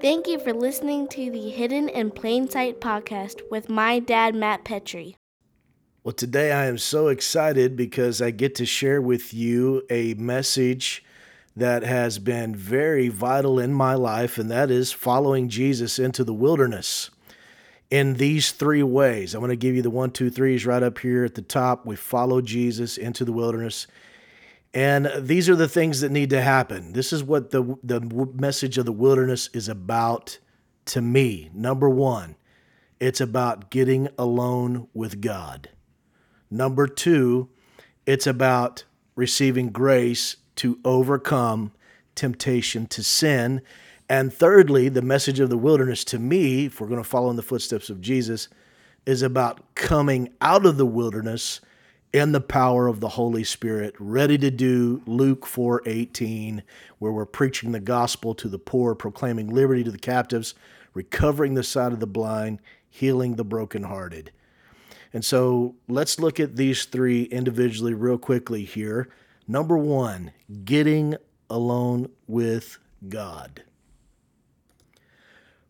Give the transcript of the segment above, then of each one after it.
Thank you for listening to the Hidden in Plain Sight podcast with my dad, Matt Petrie. Well, today I am so excited because I get to share with you a message that has been very vital in my life, and that is following Jesus into the wilderness in these three ways. I'm going to give you the one, two, threes right up here at the top. We follow Jesus into the wilderness. And these are the things that need to happen. This is what the, the message of the wilderness is about to me. Number one, it's about getting alone with God. Number two, it's about receiving grace to overcome temptation to sin. And thirdly, the message of the wilderness to me, if we're going to follow in the footsteps of Jesus, is about coming out of the wilderness in the power of the Holy Spirit, ready to do Luke 4:18, where we're preaching the gospel to the poor, proclaiming liberty to the captives, recovering the sight of the blind, healing the brokenhearted. And so let's look at these three individually real quickly here. Number one, getting alone with God.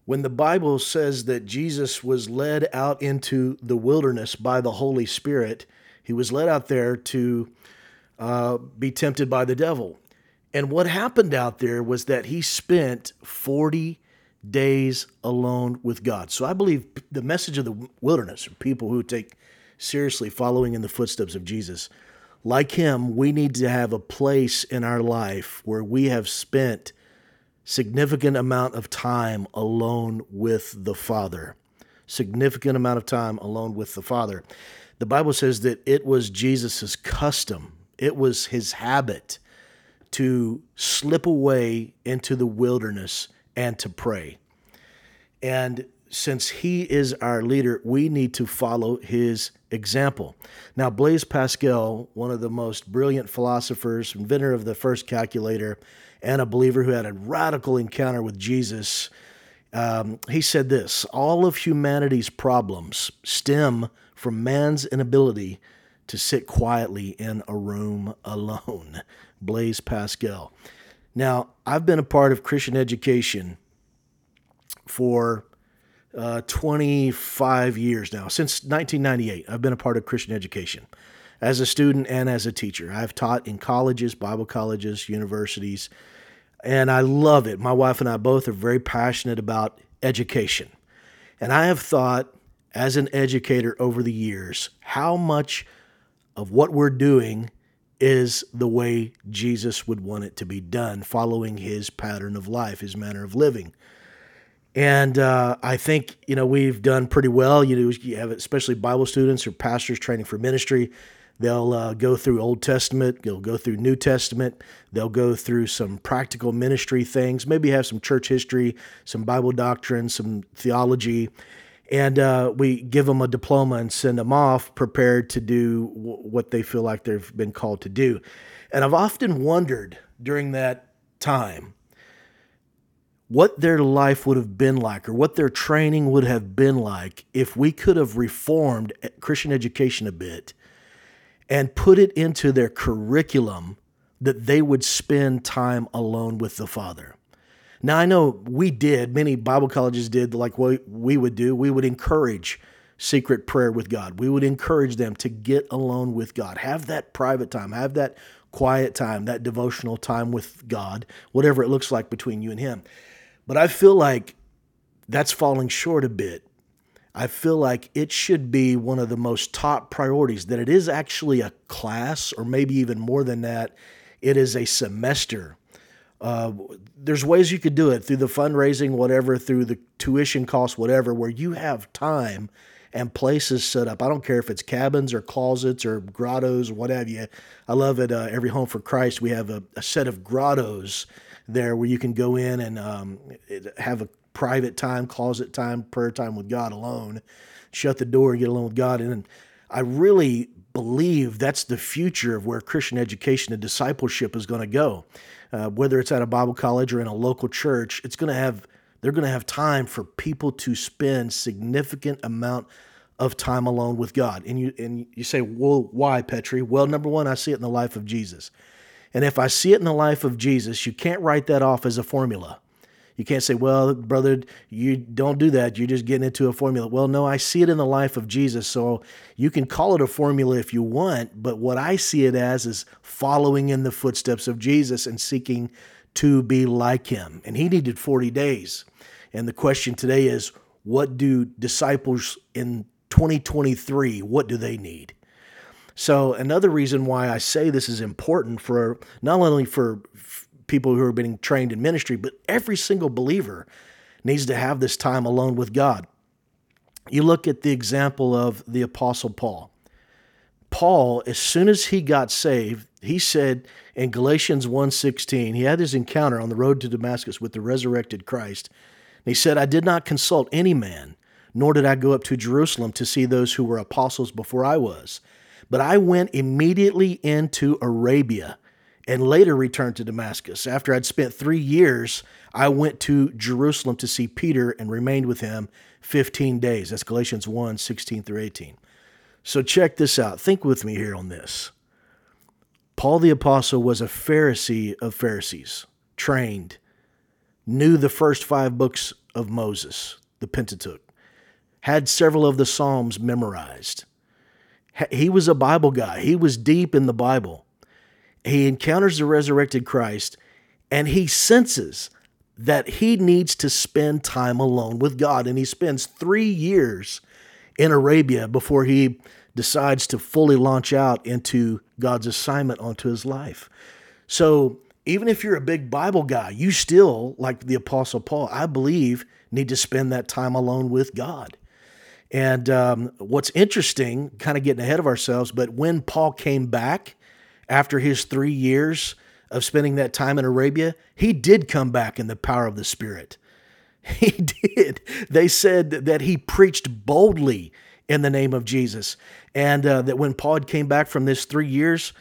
When the Bible says that Jesus was led out into the wilderness by the Holy Spirit, he was led out there to uh, be tempted by the devil. And what happened out there was that he spent 40 days alone with God. So I believe the message of the wilderness, people who take seriously following in the footsteps of Jesus, like him, we need to have a place in our life where we have spent significant amount of time alone with the Father. Significant amount of time alone with the Father the Bible says that it was Jesus' custom, it was his habit to slip away into the wilderness and to pray. And since he is our leader, we need to follow his example. Now, Blaise Pascal, one of the most brilliant philosophers, inventor of the first calculator, and a believer who had a radical encounter with Jesus, um, he said this All of humanity's problems stem from man's inability to sit quietly in a room alone. Blaise Pascal. Now, I've been a part of Christian education for uh, 25 years now. Since 1998, I've been a part of Christian education as a student and as a teacher. I've taught in colleges, Bible colleges, universities, and I love it. My wife and I both are very passionate about education. And I have thought as an educator over the years how much of what we're doing is the way Jesus would want it to be done, following his pattern of life, his manner of living. And uh, I think you know we've done pretty well. You know, you have especially Bible students or pastors training for ministry. They'll uh, go through Old Testament. They'll go through New Testament. They'll go through some practical ministry things. Maybe have some church history, some Bible doctrine, some theology, and uh, we give them a diploma and send them off prepared to do w- what they feel like they've been called to do. And I've often wondered during that time what their life would have been like or what their training would have been like if we could have reformed Christian education a bit and put it into their curriculum that they would spend time alone with the Father. Now, I know we did, many Bible colleges did like what we would do. We would encourage secret prayer with God. We would encourage them to get alone with God, have that private time, have that quiet time, that devotional time with God, whatever it looks like between you and Him. But I feel like that's falling short a bit. I feel like it should be one of the most top priorities, that it is actually a class, or maybe even more than that, it is a semester uh, there's ways you could do it through the fundraising, whatever, through the tuition costs, whatever, where you have time and places set up. I don't care if it's cabins or closets or grottos, what have you. I love it. Uh, every Home for Christ, we have a, a, set of grottos there where you can go in and um, have a private time, closet time, prayer time with God alone. Shut the door get alone with God. And I really believe that's the future of where Christian education and discipleship is going to go uh, whether it's at a Bible college or in a local church, it's going to have they're going to have time for people to spend significant amount of time alone with God. And you and you say, well, why, Petrie? Well, number one, I see it in the life of Jesus. And if I see it in the life of Jesus, you can't write that off as a formula. You can't say, well, brother, you don't do that. You're just getting into a formula. Well, no, I see it in the life of Jesus. So you can call it a formula if you want, but what I see it as is following in the footsteps of Jesus and seeking to be like him. And he needed 40 days. And the question today is, what do disciples in 2023, what do they need? So another reason why I say this is important for not only for people who are being trained in ministry, but every single believer needs to have this time alone with God. You look at the example of the apostle Paul. Paul, as soon as he got saved, he said in Galatians 1:16, he had his encounter on the road to Damascus with the resurrected Christ. And he said, "I did not consult any man, nor did I go up to Jerusalem to see those who were apostles before I was, but I went immediately into Arabia and later returned to Damascus. After I'd spent three years, I went to Jerusalem to see Peter and remained with him 15 days. That's Galatians 1 16 through 18. So check this out. Think with me here on this. Paul the Apostle was a Pharisee of Pharisees, trained, knew the first five books of Moses, the Pentateuch, had several of the Psalms memorized. He was a Bible guy, he was deep in the Bible he encounters the resurrected Christ and he senses that he needs to spend time alone with God. And he spends three years in Arabia before he decides to fully launch out into God's assignment onto his life. So, even if you're a big Bible guy, you still, like the Apostle Paul, I believe, need to spend that time alone with God. And um, what's interesting, kind of getting ahead of ourselves, but when Paul came back, after his three years of spending that time in Arabia, he did come back in the power of the Spirit. He did. They said that he preached boldly in the name of Jesus. And uh, that when Paul came back from this three years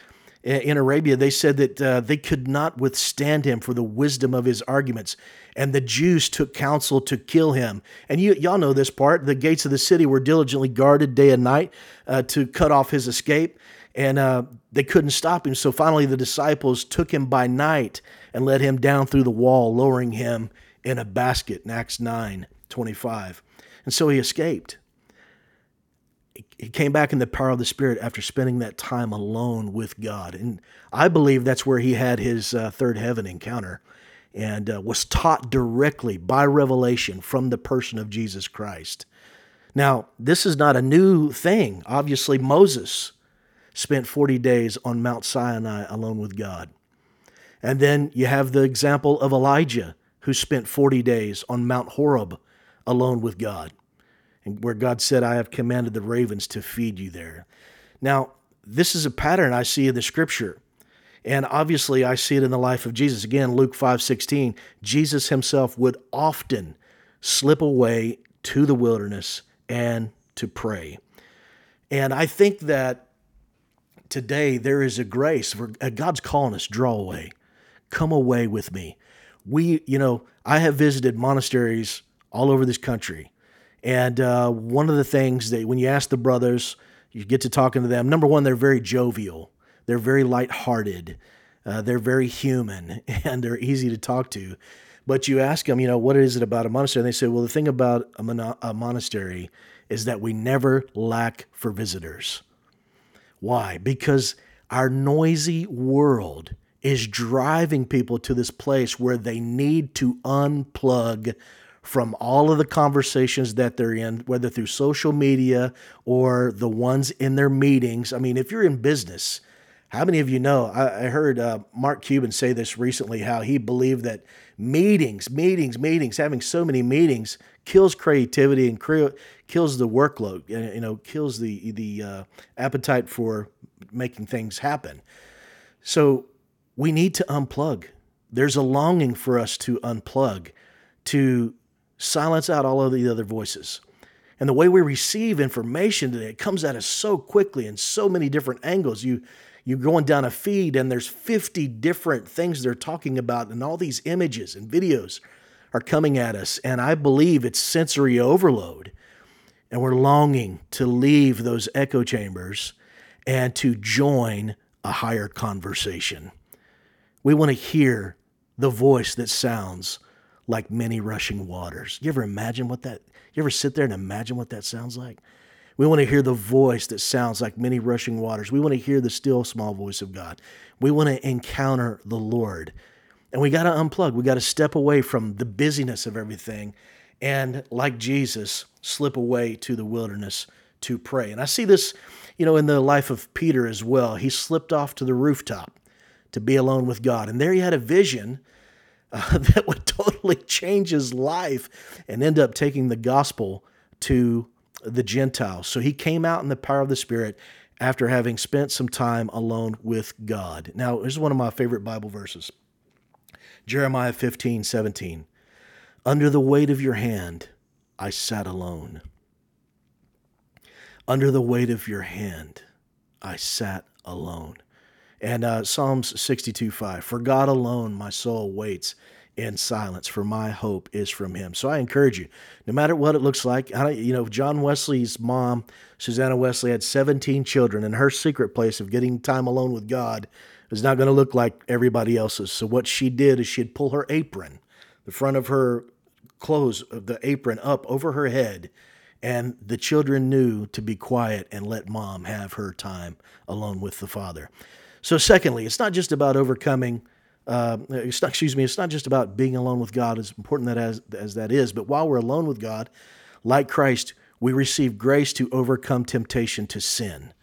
in Arabia, they said that uh, they could not withstand him for the wisdom of his arguments. And the Jews took counsel to kill him. And you, y'all know this part. The gates of the city were diligently guarded day and night uh, to cut off his escape and uh, they couldn't stop him. So finally, the disciples took him by night and led him down through the wall, lowering him in a basket in Acts 9 25. And so he escaped. He came back in the power of the Spirit after spending that time alone with God. And I believe that's where he had his uh, third heaven encounter and uh, was taught directly by revelation from the person of Jesus Christ. Now, this is not a new thing. Obviously, Moses spent 40 days on Mount Sinai alone with God. And then you have the example of Elijah, who spent 40 days on Mount Horeb alone with God, and where God said, I have commanded the ravens to feed you there. Now, this is a pattern I see in the scripture. And obviously, I see it in the life of Jesus. Again, Luke 5:16, Jesus himself would often slip away to the wilderness and to pray. And I think that today there is a grace for uh, God's calling us, draw away, come away with me. We, you know, I have visited monasteries all over this country. And uh, one of the things that when you ask the brothers, you get to talking to them, number one, they're very jovial, they're very lighthearted, uh, they're very human, and they're easy to talk to. But you ask them, you know, what is it about a monastery? And they say, well, the thing about a, mon- a monastery is that we never lack for visitors. Why? Because our noisy world is driving people to this place where they need to unplug from all of the conversations that they're in, whether through social media or the ones in their meetings. I mean, if you're in business, how many of you know? I, I heard uh, Mark Cuban say this recently how he believed that meetings, meetings, meetings, having so many meetings kills creativity and cre- kills the workload. You know, kills the the uh, appetite for making things happen. So we need to unplug. There's a longing for us to unplug, to silence out all of the other voices. And the way we receive information today, it comes at us so quickly in so many different angles. You you're going down a feed and there's 50 different things they're talking about, and all these images and videos are coming at us. And I believe it's sensory overload. And we're longing to leave those echo chambers and to join a higher conversation. We want to hear the voice that sounds like many rushing waters. You ever imagine what that, you ever sit there and imagine what that sounds like? We want to hear the voice that sounds like many rushing waters. We want to hear the still small voice of God. We want to encounter the Lord. And we got to unplug. We got to step away from the busyness of everything and, like Jesus, slip away to the wilderness to pray. And I see this, you know, in the life of Peter as well. He slipped off to the rooftop to be alone with God. And there he had a vision uh, that would totally change his life and end up taking the gospel to the Gentiles. So he came out in the power of the Spirit after having spent some time alone with God. Now, this is one of my favorite Bible verses Jeremiah 15, 17. Under the weight of your hand, I sat alone. Under the weight of your hand, I sat alone. And uh, Psalms 62, 5. For God alone my soul waits in silence, for my hope is from him. So I encourage you, no matter what it looks like, I, you know, John Wesley's mom, Susanna Wesley, had 17 children, and her secret place of getting time alone with God is not going to look like everybody else's. So what she did is she'd pull her apron, the front of her clothes of the apron up over her head, and the children knew to be quiet and let mom have her time alone with the father. So, secondly, it's not just about overcoming uh, it's not, excuse me, it's not just about being alone with God, as important that as, as that is, but while we're alone with God, like Christ, we receive grace to overcome temptation to sin.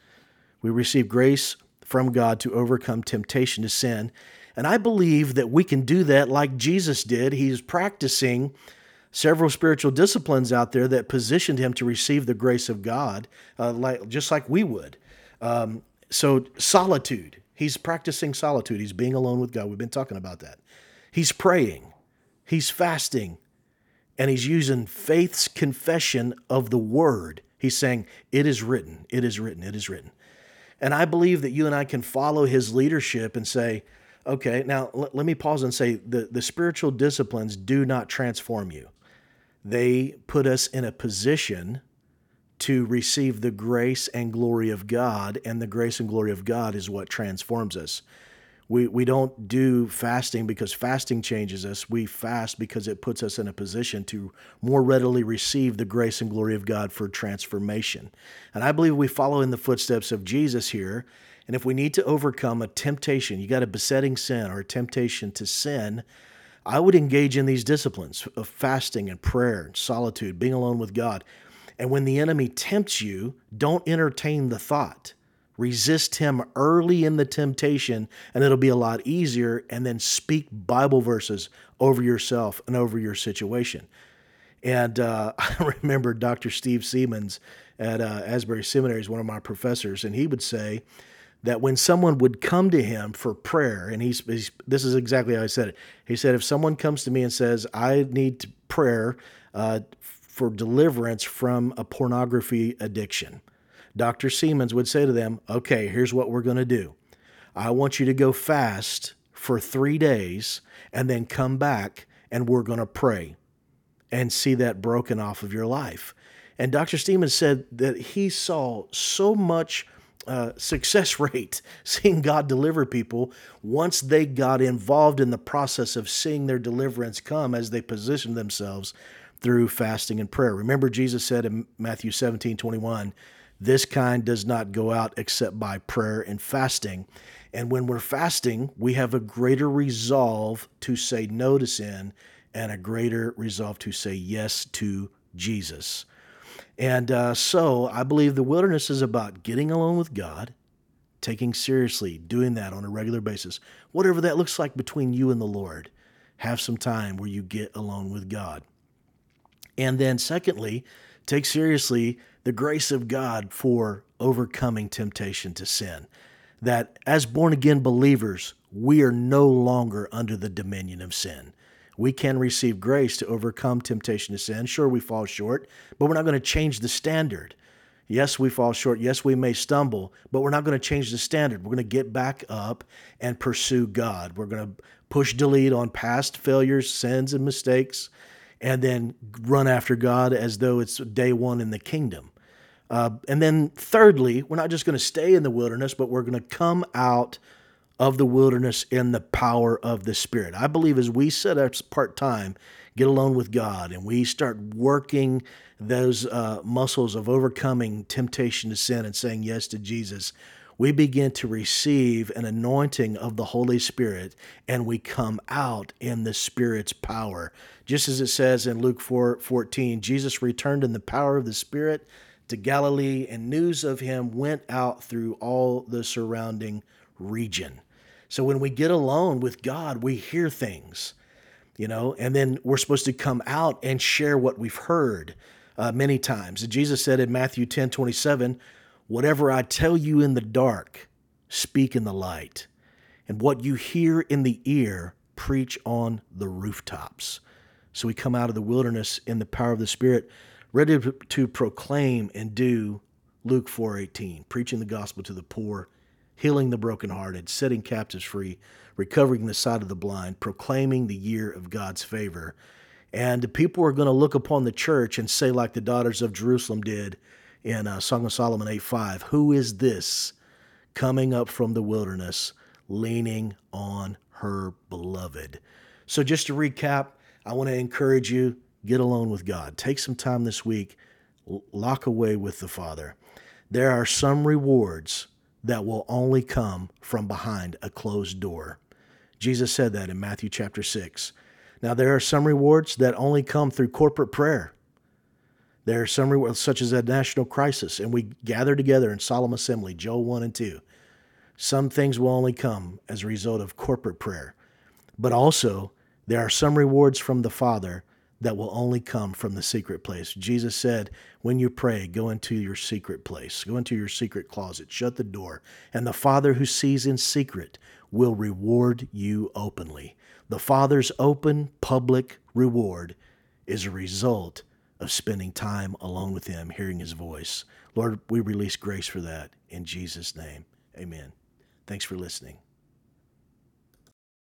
We receive grace from God to overcome temptation to sin. And I believe that we can do that like Jesus did. He's practicing several spiritual disciplines out there that positioned him to receive the grace of God, uh, like, just like we would. Um, so, solitude He's practicing solitude. He's being alone with God. We've been talking about that. He's praying. He's fasting. And he's using faith's confession of the word. He's saying, It is written, it is written, it is written. And I believe that you and I can follow his leadership and say, okay, now l- let me pause and say the, the spiritual disciplines do not transform you. They put us in a position to receive the grace and glory of God, and the grace and glory of God is what transforms us. We, we don't do fasting because fasting changes us. We fast because it puts us in a position to more readily receive the grace and glory of God for transformation. And I believe we follow in the footsteps of Jesus here. And if we need to overcome a temptation, you got a besetting sin or a temptation to sin, I would engage in these disciplines of fasting and prayer and solitude, being alone with God. And when the enemy tempts you, don't entertain the thought. Resist him early in the temptation, and it'll be a lot easier. And then speak Bible verses over yourself and over your situation. And uh, I remember Dr. Steve Seamands at uh, Asbury Seminary is one of my professors, and he would say that when someone would come to him for prayer, and he's, he's this is exactly how I said it. He said, if someone comes to me and says, "I need prayer uh, for deliverance from a pornography addiction. Dr. Seamands would say to them, Okay, here's what we're going to do. I want you to go fast for three days and then come back and we're going to pray and see that broken off of your life. And Dr. Seamands said that he saw so much uh, success rate seeing God deliver people once they got involved in the process of seeing their deliverance come as they positioned themselves through fasting and prayer. Remember, Jesus said in Matthew 17 21, this kind does not go out except by prayer and fasting. And when we're fasting, we have a greater resolve to say no to sin and a greater resolve to say yes to Jesus. And uh, so I believe the wilderness is about getting alone with God, taking seriously, doing that on a regular basis, whatever that looks like between you and the Lord. Have some time where you get alone with God. And then, secondly, take seriously the grace of God for overcoming temptation to sin. That as born again believers, we are no longer under the dominion of sin. We can receive grace to overcome temptation to sin. Sure, we fall short, but we're not going to change the standard. Yes, we fall short. Yes, we may stumble, but we're not going to change the standard. We're going to get back up and pursue God. We're going to push delete on past failures, sins, and mistakes and then run after God as though it's day one in the kingdom. Uh, and then, thirdly, we're not just going to stay in the wilderness, but we're going to come out of the wilderness in the power of the Spirit. I believe as we set up part time, get alone with God, and we start working those uh, muscles of overcoming temptation to sin and saying yes to Jesus, we begin to receive an anointing of the Holy Spirit and we come out in the Spirit's power. Just as it says in Luke 4 14, Jesus returned in the power of the Spirit to Galilee, and news of him went out through all the surrounding region. So when we get alone with God, we hear things, you know, and then we're supposed to come out and share what we've heard uh, many times. And Jesus said in Matthew 10 27, Whatever I tell you in the dark, speak in the light. And what you hear in the ear, preach on the rooftops. So we come out of the wilderness in the power of the Spirit, ready to proclaim and do Luke 4:18, preaching the gospel to the poor, healing the brokenhearted, setting captives free, recovering the sight of the blind, proclaiming the year of God's favor. And people are going to look upon the church and say, like the daughters of Jerusalem did in uh, Song of Solomon 8 5, Who is this coming up from the wilderness, leaning on her beloved? So, just to recap, I want to encourage you get alone with God. Take some time this week, lock away with the Father. There are some rewards that will only come from behind a closed door. Jesus said that in Matthew chapter 6. Now, there are some rewards that only come through corporate prayer. There are some rewards, such as a national crisis, and we gather together in solemn assembly, Joel 1 and 2. Some things will only come as a result of corporate prayer. But also, there are some rewards from the Father that will only come from the secret place. Jesus said, When you pray, go into your secret place, go into your secret closet, shut the door, and the Father who sees in secret will reward you openly. The Father's open, public reward is a result of spending time alone with Him, hearing His voice. Lord, we release grace for that in Jesus' name. Amen. Thanks for listening.